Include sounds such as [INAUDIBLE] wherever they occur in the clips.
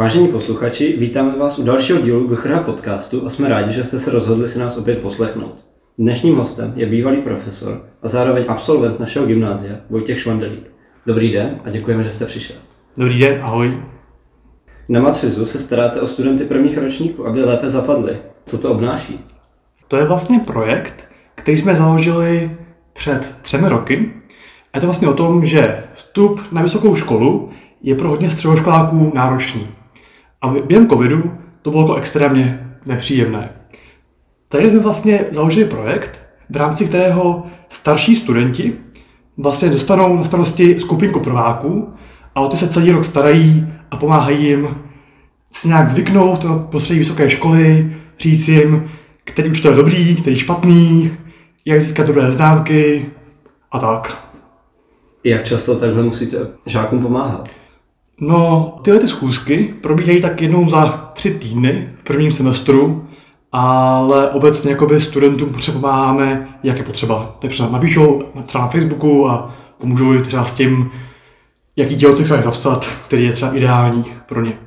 Vážení posluchači, vítáme vás u dalšího dílu GCHR podcastu a jsme rádi, že jste se rozhodli si nás opět poslechnout. Dnešním hostem je bývalý profesor a zároveň absolvent našeho gymnázia Vojtěch Švandelík. Dobrý den a děkujeme, že jste přišel. Dobrý den, ahoj. Na Matfizu se staráte o studenty prvních ročníků, aby lépe zapadli. Co to obnáší? To je vlastně projekt, který jsme založili před třemi roky. A je to vlastně o tom, že vstup na vysokou školu je pro hodně středoškoláků náročný. A během covidu to bylo jako extrémně nepříjemné. Tady jsme vlastně založili projekt, v rámci kterého starší studenti vlastně dostanou na starosti skupinku prváků a o ty se celý rok starají a pomáhají jim si nějak zvyknout na prostředí vysoké školy, říct jim, který učitel je dobrý, který špatný, jak získat dobré známky a tak. Jak často takhle musíte žákům pomáhat? No, tyhle ty schůzky probíhají tak jednou za tři týdny v prvním semestru, ale obecně jakoby studentům pomáháme, jak je potřeba. třeba napíšou třeba na Facebooku a pomůžou třeba s tím, jaký tělocek se zapsat, který je třeba ideální pro ně.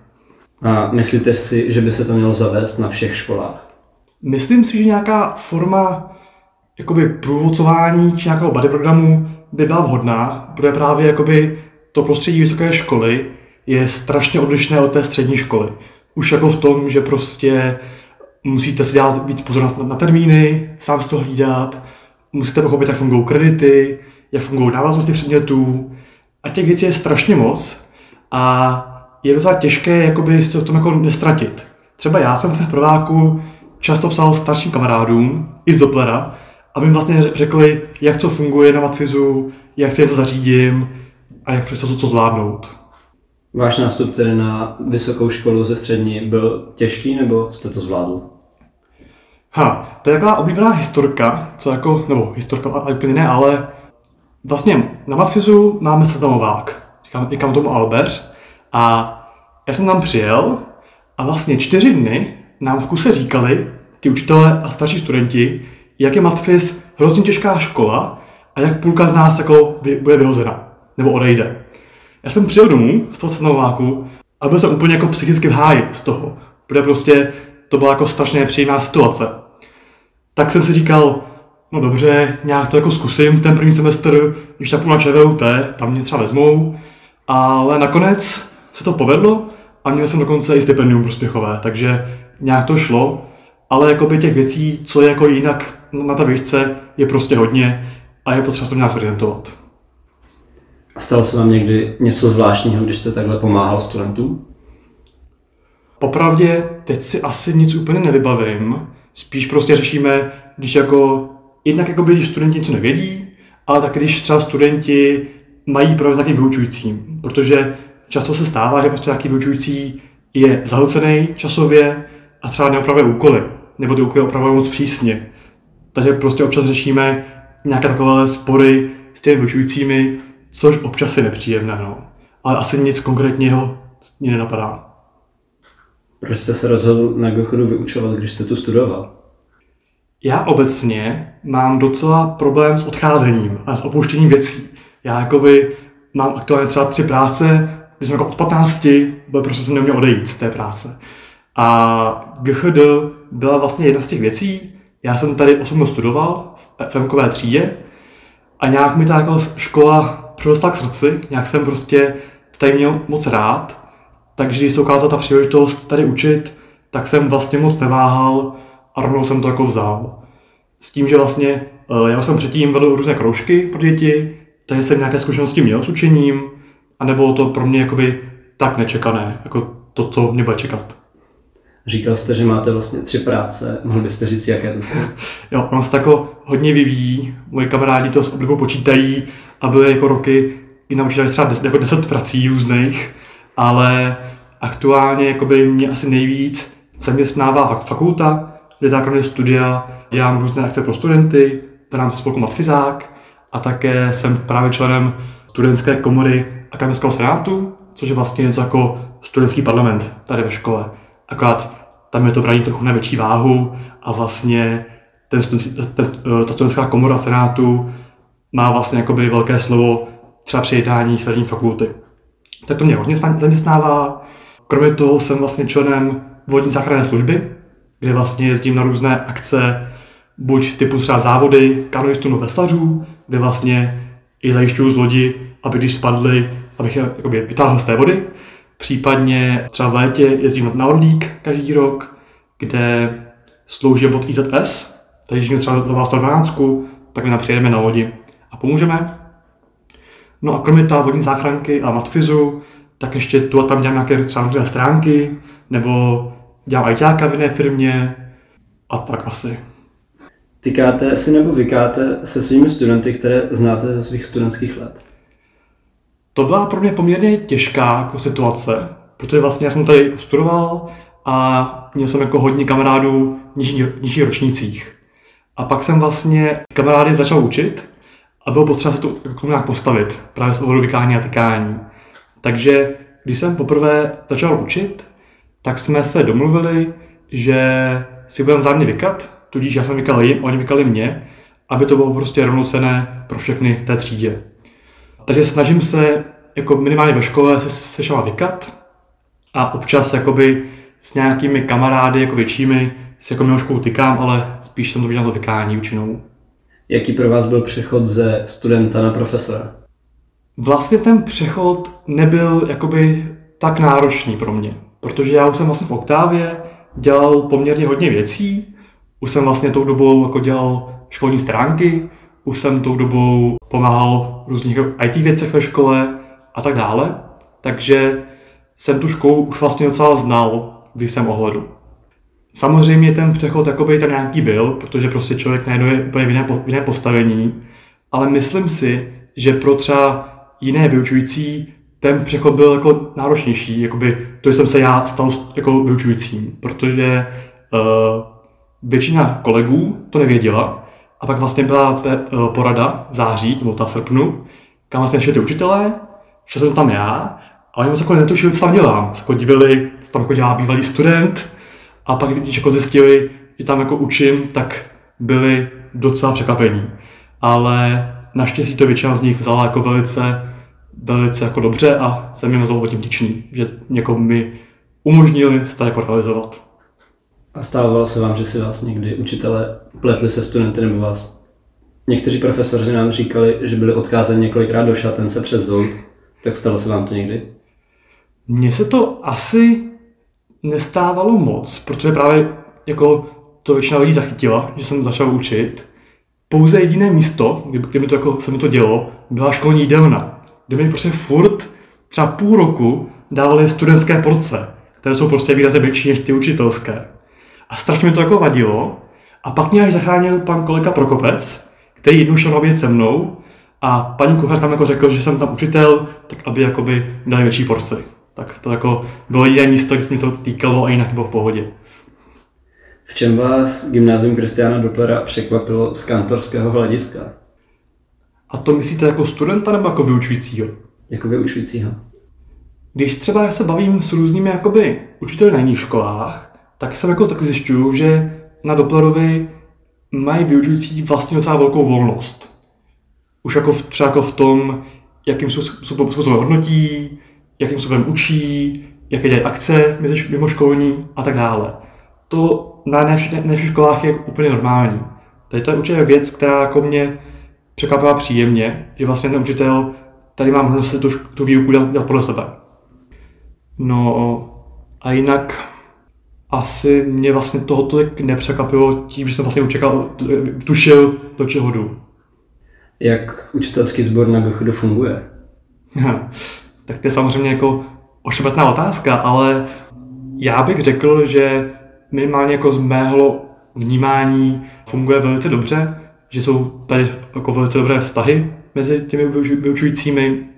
A myslíte si, že by se to mělo zavést na všech školách? Myslím si, že nějaká forma jakoby průvodcování či nějakého body programu by byla vhodná, protože právě jakoby to prostředí vysoké školy je strašně odlišné od té střední školy. Už jako v tom, že prostě musíte si dělat víc pozor na, na termíny, sám si to hlídat, musíte pochopit, jak fungují kredity, jak fungují návaznosti předmětů a těch věcí je strašně moc a je docela těžké jakoby, se o tom jako nestratit. Třeba já jsem se v prváku často psal starším kamarádům, i z Dopplera, aby mi vlastně řekli, jak to funguje na Matfizu, jak si to zařídím a jak přesto to zvládnout. Váš nástup tedy na vysokou školu ze střední byl těžký, nebo jste to zvládl? Ha, to je taková oblíbená historka, co jako, nebo historka ale úplně ne, ale vlastně na Matfizu máme seznamovák, říkám, říkám tomu Albeř, a já jsem tam přijel a vlastně čtyři dny nám v kuse říkali, ty učitelé a starší studenti, jak je Matfiz hrozně těžká škola a jak půlka z nás jako bude vyhozena, nebo odejde. Já jsem přijel domů z toho seznamováku a byl jsem úplně jako psychicky v háji z toho, protože prostě to byla jako strašně nepříjemná situace. Tak jsem si říkal, no dobře, nějak to jako zkusím ten první semestr, když ta půl na ČVUT, tam mě třeba vezmou, ale nakonec se to povedlo a měl jsem dokonce i stipendium prospěchové, takže nějak to šlo, ale jakoby těch věcí, co je jako jinak na ta výšce, je prostě hodně a je potřeba se to nějak orientovat. A stalo se vám někdy něco zvláštního, když jste takhle pomáhal studentům? Popravdě teď si asi nic úplně nevybavím. Spíš prostě řešíme, když jako, jednak jako když studenti něco nevědí, ale tak když třeba studenti mají problém s nějakým vyučujícím, protože často se stává, že prostě nějaký vyučující je zahlcený časově a třeba neopravuje úkoly, nebo ty úkoly opravuje moc přísně. Takže prostě občas řešíme nějaké takové spory s těmi vyučujícími, což občas je nepříjemné, no. Ale asi nic konkrétního mě nenapadá. Proč jste se rozhodl na Gochodu vyučovat, když jste tu studoval? Já obecně mám docela problém s odcházením a s opouštěním věcí. Já jakoby mám aktuálně třeba tři práce, když jsem jako od 15, byl prostě jsem neměl odejít z té práce. A GHD byla vlastně jedna z těch věcí. Já jsem tady 8 let studoval v FMkové třídě a nějak mi ta jako škola přirostla k srdci, nějak jsem prostě tady měl moc rád, takže když se ukázala ta příležitost tady učit, tak jsem vlastně moc neváhal a rovnou jsem to jako vzal. S tím, že vlastně eh, já jsem předtím vedl různé kroužky pro děti, tady jsem nějaké zkušenosti měl s učením, a nebylo to pro mě jakoby tak nečekané, jako to, co mě bude čekat. Říkal jste, že máte vlastně tři práce, mohl byste říct, jaké to jsou? [LAUGHS] jo, ono se jako hodně vyvíjí, moji kamarádi to s oblibou počítají a byly jako roky, kdy nám učili třeba deset, jako deset prací různých, ale aktuálně jakoby mě asi nejvíc zaměstnává fakt fakulta, kde základně studia dělám různé akce pro studenty, v rámci spolku Matfizák a také jsem právě členem studentské komory akademického senátu, což je vlastně něco jako studentský parlament tady ve škole. Akorát tam je to braní trochu na větší váhu a vlastně ten, ten, ta studentská komora senátu má vlastně jakoby velké slovo třeba při jednání s fakulty. Tak to mě hodně zaměstnává. Kromě toho jsem vlastně členem vodní záchranné služby, kde vlastně jezdím na různé akce, buď typu třeba závody kanoistů nebo veslařů, kde vlastně i zajišťuju z lodi, aby když spadly, abych je vytáhl z té vody. Případně třeba v létě jezdím na Orlík každý rok, kde sloužím od IZS, takže když třeba za vás 12, tak nám přijedeme na lodi a pomůžeme. No a kromě té vodní záchranky a matfizu, tak ještě tu a tam dělám nějaké třeba stránky, nebo dělám ITáka v jiné firmě a tak asi. Tykáte si nebo vykáte se svými studenty, které znáte ze svých studentských let? To byla pro mě poměrně těžká jako situace, protože vlastně já jsem tady studoval a měl jsem jako hodně kamarádů v nižší, nižších ročnících. A pak jsem vlastně kamarády začal učit a bylo potřeba se to jako nějak postavit, právě z ohledu vykání a tykání. Takže když jsem poprvé začal učit, tak jsme se domluvili, že si budeme vzájemně vykat, tudíž já jsem vykal jim, oni vykali mě, aby to bylo prostě rovnocené pro všechny v té třídě. Takže snažím se jako minimálně ve škole se, se šala vykat a občas jakoby s nějakými kamarády jako většími si jako miloškou tykám, ale spíš jsem to viděl to vykání většinou. Jaký pro vás byl přechod ze studenta na profesora? Vlastně ten přechod nebyl jakoby tak náročný pro mě, protože já už jsem vlastně v Oktávě dělal poměrně hodně věcí, už jsem vlastně tou dobou jako dělal školní stránky, už jsem tou dobou pomáhal v různých IT věcech ve škole a tak dále, takže jsem tu školu už vlastně docela znal v jistém ohledu. Samozřejmě ten přechod jakoby tam nějaký byl, protože prostě člověk najednou je úplně v jiné, v postavení, ale myslím si, že pro třeba jiné vyučující ten přechod byl jako náročnější, jakoby to jsem se já stal jako vyučujícím, protože uh, většina kolegů to nevěděla a pak vlastně byla uh, porada v září, nebo ta srpnu, kam vlastně šli ty učitelé, šel jsem tam já a oni moc jako netušili, co tam dělám. Se jako divili, co tam jako dělá bývalý student a pak, když jako zjistili, že tam jako učím, tak byli docela překvapení. Ale naštěstí to většina z nich vzala jako velice, velice jako dobře a jsem jim za tím vděčný, že jako mi umožnili se to jako realizovat. A stávalo se vám, že si vás někdy učitele pletli se studenty nebo vás Někteří profesoři nám říkali, že byli odkázáni několikrát do šatence přes zout. Tak stalo se vám to někdy? Mně se to asi nestávalo moc, protože právě jako to většina lidí zachytila, že jsem začal učit. Pouze jediné místo, kde mi to jako, se mi to dělo, byla školní jídelna, kde mi prostě furt třeba půl roku dávali studentské porce, které jsou prostě výrazně větší než ty učitelské. A strašně mi to jako vadilo. A pak mě až zachránil pan kolega Prokopec, který jednou šel na se mnou a paní kuchař tam jako řekl, že jsem tam učitel, tak aby jakoby dali větší porci. Tak to jako bylo jediné místo, kde se mi to týkalo a jinak to bylo v pohodě. V čem vás gymnázium Kristiana Dopplera překvapilo z kantorského hlediska? A to myslíte jako studenta nebo jako vyučujícího? Jako vyučujícího. Když třeba já se bavím s různými jakoby učiteli na jiných školách, tak jsem jako tak zjišťuju, že na Dopplerovi mají vyučující vlastně docela velkou volnost. Už jako v, třeba jako v tom, jakým způsobem hodnotí, jakým způsobem učí, jaké dělají akce mimoškolní a tak dále. To na ne, ne všech školách je úplně normální. Tady to je určitě věc, která jako mě překvapila příjemně, že vlastně ten učitel tady má možnost si tu, tu výuku dělat, dělat podle sebe. No a jinak asi mě vlastně toho tolik nepřekvapilo tím, že jsem vlastně učekal, tušil, do čeho jdu. Jak učitelský sbor na GCHD funguje? tak to je samozřejmě jako ošemetná otázka, ale já bych řekl, že minimálně jako z mého vnímání funguje velice dobře, že jsou tady jako velice dobré vztahy mezi těmi vyučujícími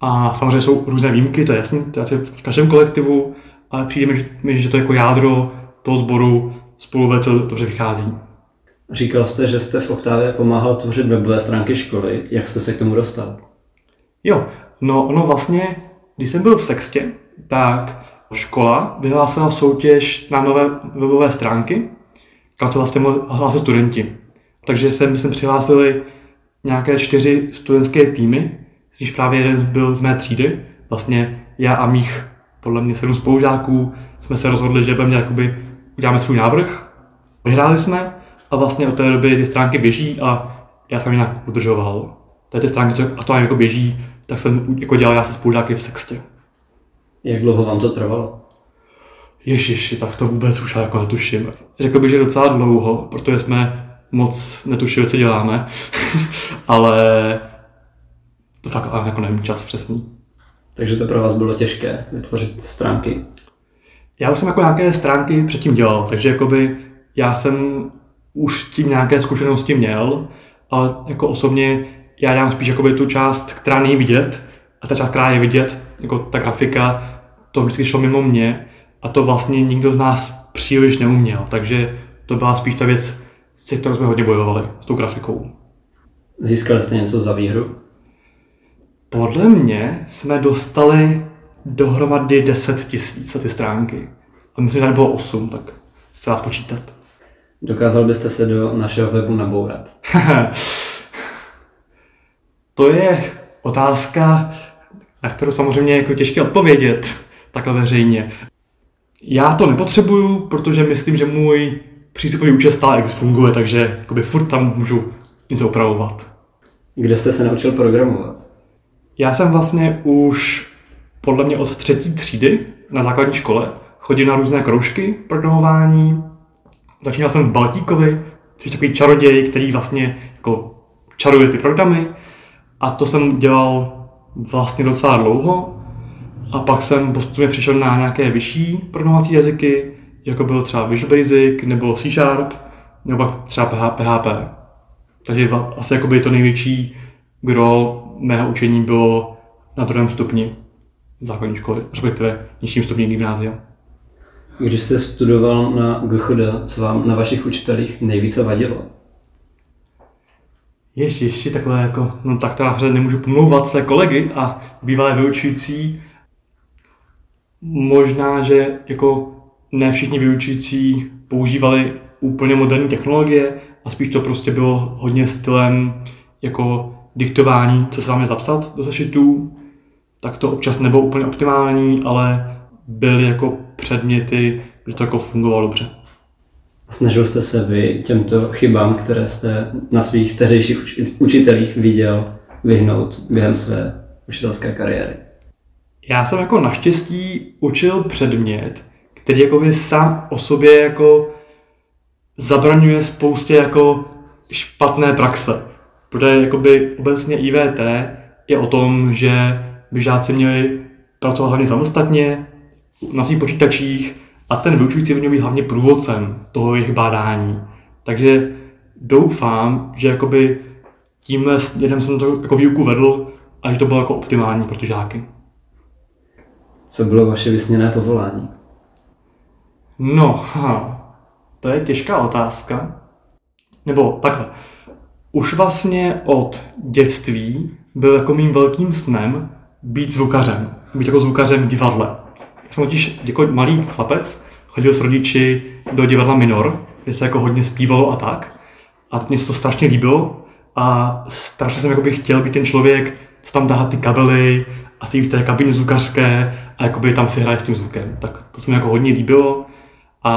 a samozřejmě jsou různé výjimky, to je jasné, to je asi v každém kolektivu, ale přijde mi, že to jako jádro toho sboru spolu velice dobře vychází. Říkal jste, že jste v Oktávě pomáhal tvořit webové stránky školy. Jak jste se k tomu dostal? Jo, no ono vlastně, když jsem byl v Sextě, tak škola vyhlásila soutěž na nové webové stránky, kam se vlastně mohli hlásit studenti. Takže se, my jsme přihlásili nějaké čtyři studentské týmy, z nich právě jeden byl z mé třídy, vlastně já a mých podle mě sedm spolužáků, jsme se rozhodli, že budeme jakoby, uděláme svůj návrh. Vyhráli jsme a vlastně od té doby ty stránky běží a já jsem je nějak udržoval. Tady ty stránky, co aktuálně jako běží, tak jsem jako dělal já se spolužáky v sextě. Jak dlouho vám to trvalo? Ježiši, tak to vůbec už jako netuším. Řekl bych, že docela dlouho, protože jsme moc netušili, co děláme, [LAUGHS] ale to fakt ale jako nevím čas přesný. Takže to pro vás bylo těžké vytvořit stránky. Já už jsem jako nějaké stránky předtím dělal, takže jakoby já jsem už tím nějaké zkušenosti měl, ale jako osobně já dělám spíš jakoby tu část, která není vidět, a ta část, která je vidět, jako ta grafika, to vždycky šlo mimo mě a to vlastně nikdo z nás příliš neuměl, takže to byla spíš ta věc, s kterou jsme hodně bojovali, s tou grafikou. Získali jste něco za výhru? Podle mě jsme dostali dohromady 10 tisíc za ty stránky. A myslím, že bylo 8, tak se vás počítat. Dokázal byste se do našeho webu nabourat? [LAUGHS] to je otázka, na kterou samozřejmě jako těžké odpovědět takhle veřejně. Já to nepotřebuju, protože myslím, že můj přístupový účet stále funguje, takže jakoby furt tam můžu něco opravovat. Kde jste se naučil programovat? Já jsem vlastně už podle mě od třetí třídy na základní škole chodil na různé kroužky programování. Začínal jsem v Baltíkovi, což je takový čaroděj, který vlastně jako čaruje ty programy. A to jsem dělal vlastně docela dlouho. A pak jsem postupně přišel na nějaké vyšší programovací jazyky, jako byl třeba Visual Basic nebo C Sharp, nebo třeba PHP. Takže asi jakoby to největší gro mého učení bylo na druhém stupni základní školy, respektive nižším stupni gymnázia. Když jste studoval na GCHD, co vám na vašich učitelích nejvíce vadilo? Ježiši, takhle jako, no tak teda nemůžu pomlouvat své kolegy a bývalé vyučující. Možná, že jako ne všichni vyučující používali úplně moderní technologie a spíš to prostě bylo hodně stylem jako diktování, co se máme zapsat do sešitů, tak to občas nebylo úplně optimální, ale byly jako předměty, kde to jako fungovalo dobře. Snažil jste se vy těmto chybám, které jste na svých tehdejších učitelích viděl, vyhnout během své učitelské kariéry? Já jsem jako naštěstí učil předmět, který jako by sám o sobě jako zabraňuje spoustě jako špatné praxe. Protože jakoby obecně IVT je o tom, že by žáci měli pracovat hlavně samostatně na svých počítačích a ten vyučující by měl být hlavně průvodcem toho jejich bádání. Takže doufám, že jakoby tímhle směrem jsem to jako výuku vedl a že to bylo jako optimální pro ty žáky. Co bylo vaše vysněné povolání? No, ha, to je těžká otázka. Nebo takhle. Už vlastně od dětství byl jako mým velkým snem být zvukařem. Být jako zvukařem v divadle. Já jsem totiž jako malý chlapec chodil s rodiči do divadla Minor, kde se jako hodně zpívalo a tak. A mně se to strašně líbilo a strašně jsem jako bych chtěl být ten člověk, co tam dá ty kabely a si v té kabině zvukařské a jakoby tam si hraje s tím zvukem. Tak to se mi jako hodně líbilo a,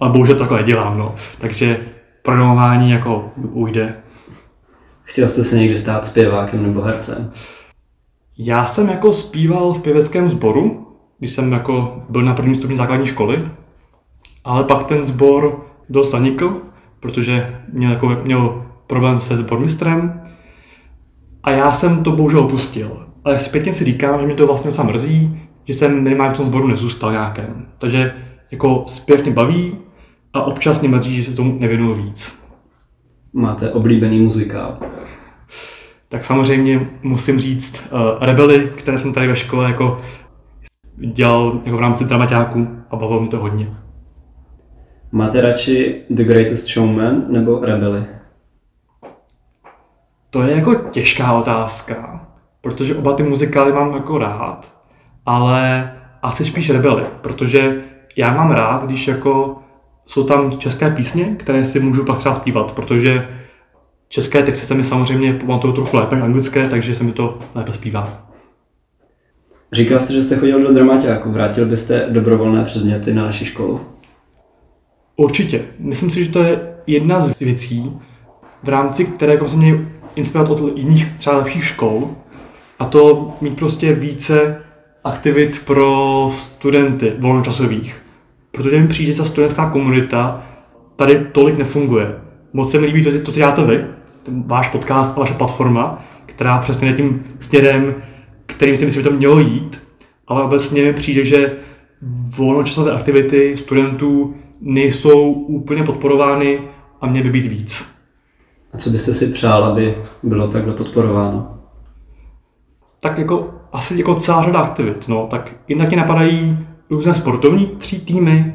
a bohužel takhle dělám, no. Takže programování jako ujde. Chtěl jste se někdy stát zpěvákem nebo hercem? Já jsem jako zpíval v pěveckém sboru, když jsem jako byl na prvním stupni základní školy, ale pak ten sbor dost zanikl, protože měl, jako, měl problém se sbormistrem a já jsem to bohužel opustil. Ale zpětně si říkám, že mi to vlastně sám mrzí, že jsem minimálně v tom sboru nezůstal nějakém. Takže jako zpěv mě baví a občas mě mrzí, že se tomu nevěnuju víc. Máte oblíbený muzikál? Tak samozřejmě musím říct uh, Rebely, které jsem tady ve škole jako dělal jako v rámci dramaťáku a bavilo mi to hodně. Máte radši The Greatest Showman nebo Rebely? To je jako těžká otázka, protože oba ty muzikály mám jako rád, ale asi spíš Rebely, protože já mám rád, když jako jsou tam české písně, které si můžu pak třeba zpívat, protože české texty se mi samozřejmě pamatují trochu lépe než anglické, takže se mi to lépe zpívá. Říkal jste, že jste chodil do dramaťáku. Vrátil byste dobrovolné předměty na naši školu? Určitě. Myslím si, že to je jedna z věcí, v rámci které jako se měli inspirovat od jiných třeba lepších škol, a to mít prostě více aktivit pro studenty volnočasových. Protože mi přijde, že ta studentská komunita tady tolik nefunguje. Moc se mi líbí to, to co děláte vy, ten váš podcast a vaše platforma, která přesně je tím směrem, kterým si myslím, že to mělo jít, ale obecně mi přijde, že volnočasové aktivity studentů nejsou úplně podporovány a měly by být víc. A co byste si přál, aby bylo takhle podporováno? Tak jako asi jako celá řada aktivit, no, tak jinak mě napadají různé sportovní tří týmy,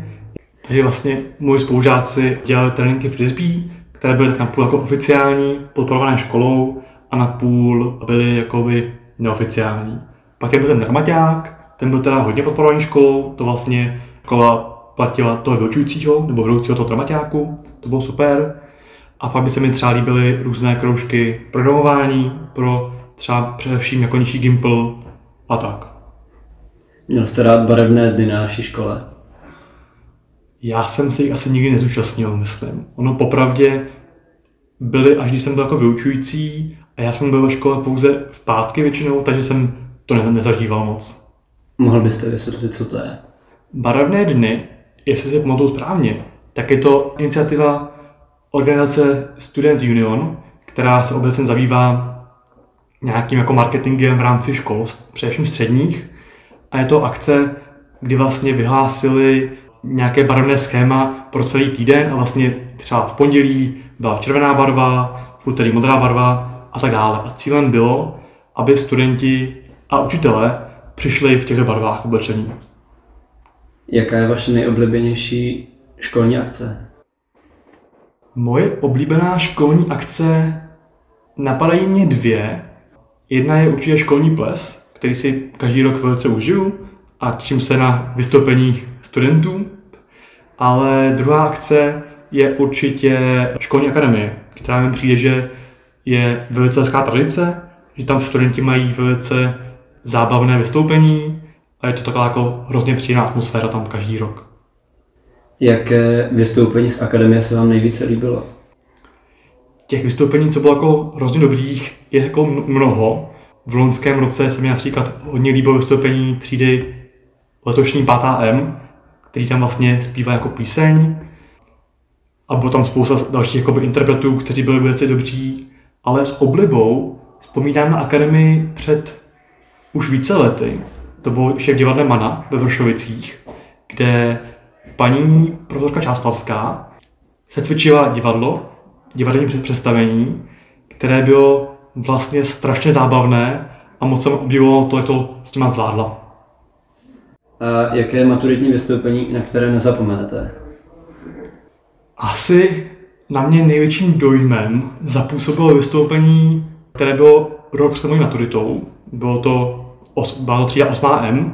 takže vlastně moji spolužáci dělali tréninky frisbee, které byly tak napůl jako oficiální, podporované školou a napůl byly jakoby neoficiální. Pak byl ten dramaťák, ten byl teda hodně podporovaný školou, to vlastně škola platila toho vyučujícího nebo vedoucího toho dramaťáku, to bylo super. A pak by se mi třeba líbily různé kroužky pro domování, pro třeba především jako nižší gimpl a tak. Měl jste rád barevné dny na naší škole? Já jsem se jich asi nikdy nezúčastnil, myslím. Ono popravdě byly, až když jsem byl jako vyučující, a já jsem byl ve škole pouze v pátky většinou, takže jsem to ne- nezažíval moc. Mohl byste vysvětlit, co to je? Barevné dny, jestli si pamatuju správně, tak je to iniciativa organizace Student Union, která se obecně zabývá nějakým jako marketingem v rámci škol, především středních. A je to akce, kdy vlastně vyhlásili nějaké barevné schéma pro celý týden a vlastně třeba v pondělí byla červená barva, v úterý modrá barva a tak dále. A cílem bylo, aby studenti a učitelé přišli v těchto barvách oblečení. Jaká je vaše nejoblíbenější školní akce? Moje oblíbená školní akce napadají mě dvě. Jedna je určitě školní ples, který si každý rok velice užiju a těším se na vystoupení studentů. Ale druhá akce je určitě školní akademie, která mi přijde, že je velice hezká tradice, že tam studenti mají velice zábavné vystoupení a je to taková jako hrozně příjemná atmosféra tam každý rok. Jaké vystoupení z akademie se vám nejvíce líbilo? Těch vystoupení, co bylo jako hrozně dobrých, je jako mnoho. V loňském roce se mi například hodně líbilo vystoupení třídy letošní 5M, který tam vlastně zpívá jako píseň. A bylo tam spousta dalších jakoby, interpretů, kteří byli velice dobří. Ale s oblibou vzpomínám na akademii před už více lety. To bylo ještě v divadle Mana ve Vršovicích, kde paní profesorka Čáslavská se cvičila divadlo, divadelní představení, které bylo vlastně strašně zábavné a moc jsem obdivoval to, jak to s těma zvládla. A jaké maturitní vystoupení, na které nezapomenete? Asi na mě největším dojmem zapůsobilo vystoupení, které bylo rok před mojí maturitou. Bylo to, os, byla to třída 8M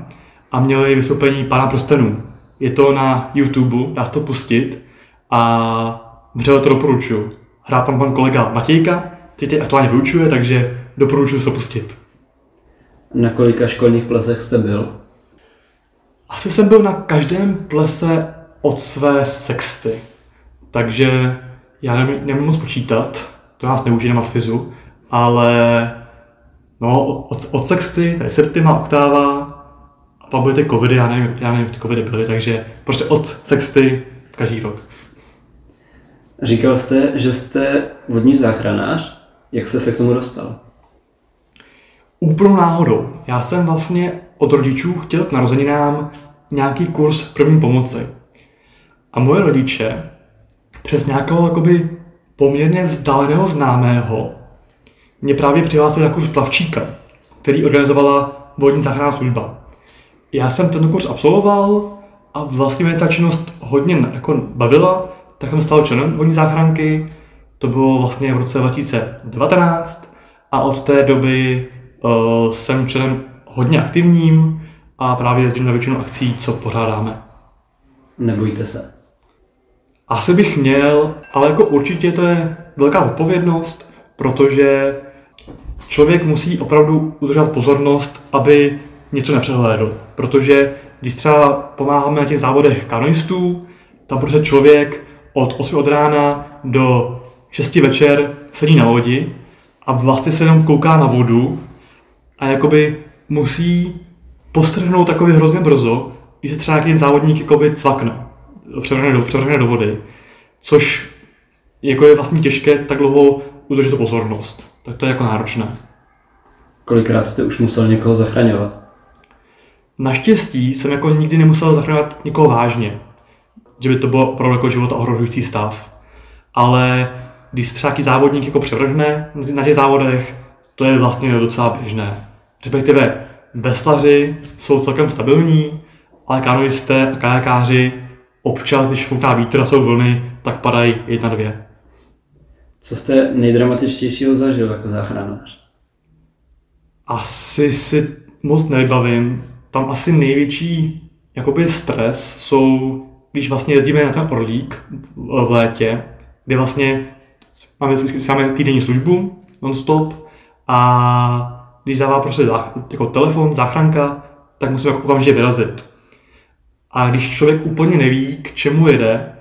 a měli vystoupení Pana prstenů. Je to na YouTube, dá se to pustit a vřele to doporučuji. Hrá tam pan kolega Matějka, který teď aktuálně vyučuje, takže doporučuji se to pustit. Na kolika školních plesech jste byl? Asi jsem byl na každém plese od své sexty. Takže já nemůžu, nemůžu moc počítat, to nás neučí na matfizu, ale no, od, od sexty, tady septima, oktáva, a pak byly ty covidy, já nevím, já nevím, ty covidy byly, takže prostě od sexty každý rok. Říkal jste, že jste vodní záchranář. Jak jste se k tomu dostal? Úplnou náhodou. Já jsem vlastně od rodičů chtěl k narozeninám nějaký kurz první pomoci. A moje rodiče přes nějakého jakoby poměrně vzdáleného známého mě právě přihlásili na kurz plavčíka, který organizovala vodní záchranná služba. Já jsem ten kurz absolvoval a vlastně mě ta činnost hodně jako bavila, tak jsem stal členem vodní záchranky, to bylo vlastně v roce 2019 a od té doby uh, jsem členem hodně aktivním a právě jezdím na většinu akcí, co pořádáme. Nebojte se. Asi bych měl, ale jako určitě to je velká odpovědnost, protože člověk musí opravdu udržet pozornost, aby něco nepřehlédl. Protože když třeba pomáháme na těch závodech kanonistů, tam prostě člověk od 8 od rána do 6 večer sedí na lodi a vlastně se jenom kouká na vodu a jakoby musí postrhnout takový hrozně brzo, když se třeba nějaký závodník jakoby cvakne, převrhne do, převrhne do vody, což jako je vlastně těžké tak dlouho udržet tu pozornost. Tak to je jako náročné. Kolikrát jste už musel někoho zachraňovat? Naštěstí jsem jako nikdy nemusel zachraňovat někoho vážně, že by to bylo opravdu jako život ohrožující stav. Ale když se třeba závodník jako převrhne na těch závodech, to je vlastně docela běžné. Respektive veslaři jsou celkem stabilní, ale kanoisté a kajakáři občas, když fouká vítr a jsou vlny, tak padají jedna, dvě. Co jste nejdramatičtějšího zažil jako záchranář? Asi si moc nevybavím. Tam asi největší jakoby stres jsou, když vlastně jezdíme na ten Orlík v létě, kde vlastně máme, máme týdenní službu non-stop a když dává prostě zách, jako telefon, záchranka, tak musíme jako okamžitě vyrazit. A když člověk úplně neví, k čemu jede,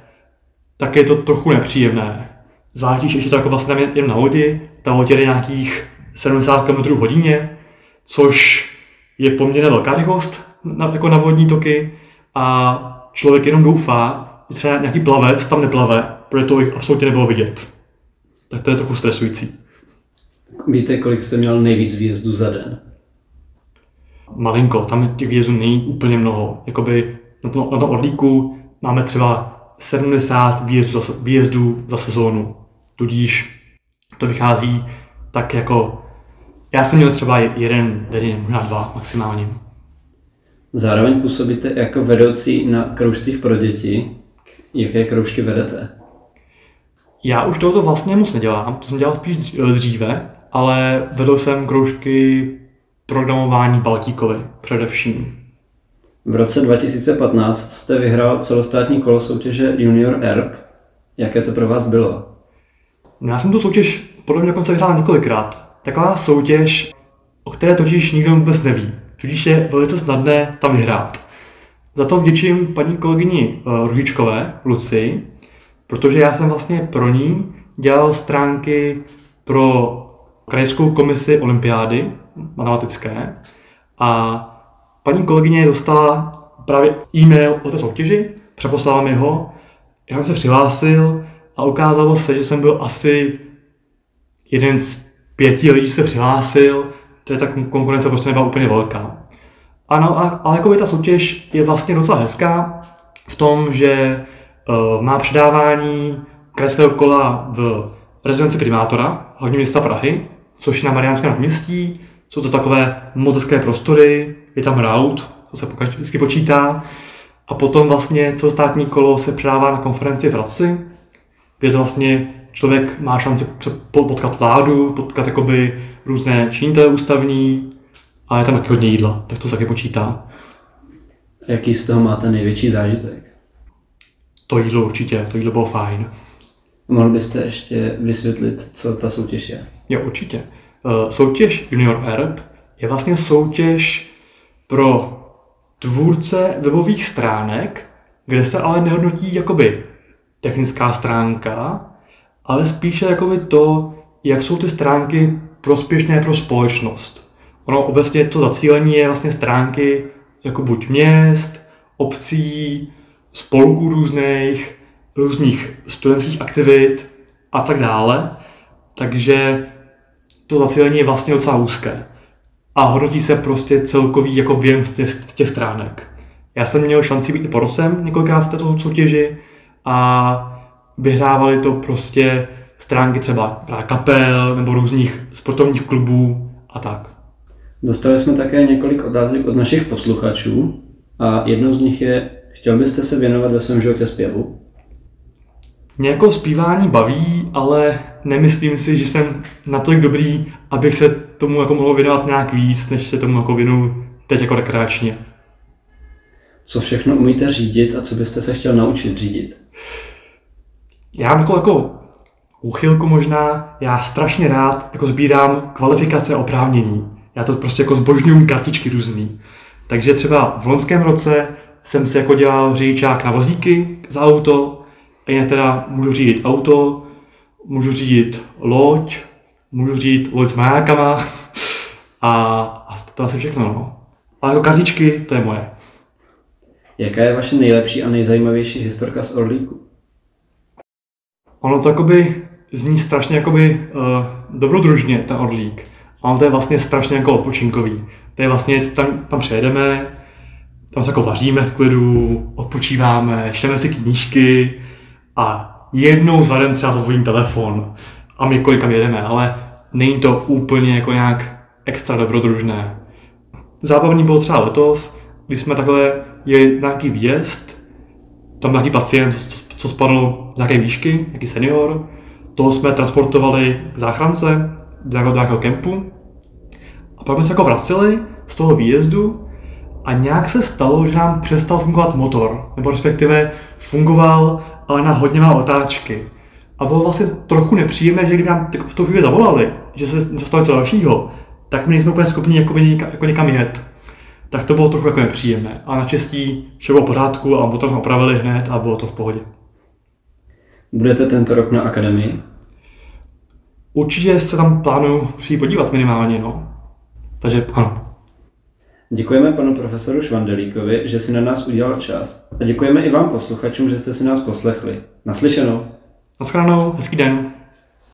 tak je to trochu nepříjemné. Zvlášť, když ještě to jako vlastně tam jen na lodi, ta loď jede nějakých 70 km v hodině, což je poměrně velká rychlost na, jako na vodní toky a člověk jenom doufá, že třeba nějaký plavec tam neplave, protože to absolutně nebylo vidět. Tak to je trochu stresující. Víte, kolik jste měl nejvíc výjezdů za den? Malinko, tam těch výjezdů není úplně mnoho. Jakoby na tom, na tom orlíku máme třeba 70 výjezdů za, výjezdů za sezónu. Tudíž to vychází tak jako... Já jsem měl třeba jeden den, možná dva maximálně. Zároveň působíte jako vedoucí na kroužcích pro děti. Jaké kroužky vedete? Já už tohoto vlastně moc nedělám, to jsem dělal spíš dříve, ale vedl jsem kroužky programování Baltíkovi především. V roce 2015 jste vyhrál celostátní kolo soutěže Junior Erb. Jaké to pro vás bylo? Já jsem tu soutěž podle mě dokonce vyhrál několikrát. Taková soutěž, o které totiž nikdo vůbec neví. Tudíž je velice snadné tam vyhrát. Za to vděčím paní kolegyni uh, Ruhičkové, Luci, protože já jsem vlastně pro ní dělal stránky pro krajskou komisi olympiády matematické a paní kolegyně dostala právě e-mail o té soutěži, přeposlala mi ho, já jsem se přihlásil a ukázalo se, že jsem byl asi jeden z pěti lidí, se přihlásil, to je ta konkurence prostě nebyla úplně velká. Ano, ale jako by ta soutěž je vlastně docela hezká v tom, že má předávání krajského kola v rezidenci primátora hlavně města Prahy, což je na Mariánském náměstí. Jsou to takové modelské prostory, je tam route, to se vždycky počítá. A potom vlastně celostátní kolo se předává na konferenci v Hradci, kde to vlastně člověk má šanci potkat vládu, potkat jakoby různé činitele ústavní a je tam taky hodně jídla, tak to se taky počítá. Jaký z toho máte největší zážitek? To jídlo určitě, to jídlo bylo fajn. Mohl byste ještě vysvětlit, co ta soutěž je? Jo, určitě. Uh, soutěž Junior Erb je vlastně soutěž pro tvůrce webových stránek, kde se ale nehodnotí jakoby technická stránka, ale spíše jakoby to, jak jsou ty stránky prospěšné pro společnost. Ono obecně to zacílení je vlastně stránky jako buď měst, obcí, spolků různých, různých studentských aktivit a tak dále. Takže to zacílení je vlastně docela úzké. A hodnotí se prostě celkový jako věm z těch, z těch stránek. Já jsem měl šanci být i porocem několikrát v této soutěži a vyhrávali to prostě stránky třeba právě kapel nebo různých sportovních klubů a tak. Dostali jsme také několik otázek od našich posluchačů a jednou z nich je, chtěl byste se věnovat ve svém životě zpěvu? Mě jako zpívání baví, ale nemyslím si, že jsem natolik dobrý, abych se tomu jako mohl věnovat nějak víc, než se tomu jako věnu teď jako rekreačně. Co všechno umíte řídit a co byste se chtěl naučit řídit? Já mám jako, jako úchylku možná, já strašně rád jako sbírám kvalifikace a oprávnění. Já to prostě jako zbožňuju kartičky různý. Takže třeba v loňském roce jsem si jako dělal řidičák na vozíky za auto, a jinak teda můžu řídit auto, můžu řídit loď, můžu řídit loď s majákama a, a to asi všechno. No. Ale jako kartičky, to je moje. Jaká je vaše nejlepší a nejzajímavější historka z Orlíku? Ono to jakoby zní strašně jakoby uh, dobrodružně, ten Orlík. A ono to je vlastně strašně jako odpočinkový. To je vlastně, tam, tam přejedeme, tam se jako vaříme v klidu, odpočíváme, čteme si knížky a jednou za den třeba zazvoním telefon a my kolikam jedeme, ale není to úplně jako nějak extra dobrodružné. Zábavný bylo třeba letos, když jsme takhle je nějaký výjezd, tam nějaký pacient, co, co spadl z nějaké výšky, nějaký senior, toho jsme transportovali k záchrance do nějakého, do nějakého kempu a pak jsme se jako vraceli z toho výjezdu a nějak se stalo, že nám přestal fungovat motor, nebo respektive fungoval, ale na hodně má otáčky. A bylo vlastně trochu nepříjemné, že kdyby nám v tu chvíli zavolali, že se stalo něco dalšího, tak my nejsme úplně schopni jako, někam, jako někam jet. Tak to bylo trochu jako nepříjemné. A naštěstí vše bylo v pořádku a motor jsme opravili hned a bylo to v pohodě. Budete tento rok na akademii? Určitě se tam plánuju přijít podívat minimálně, no. Takže ano. Děkujeme panu profesoru Švandelíkovi, že si na nás udělal čas. A děkujeme i vám posluchačům, že jste si nás poslechli. Naslyšenou. Naschledanou, hezký den.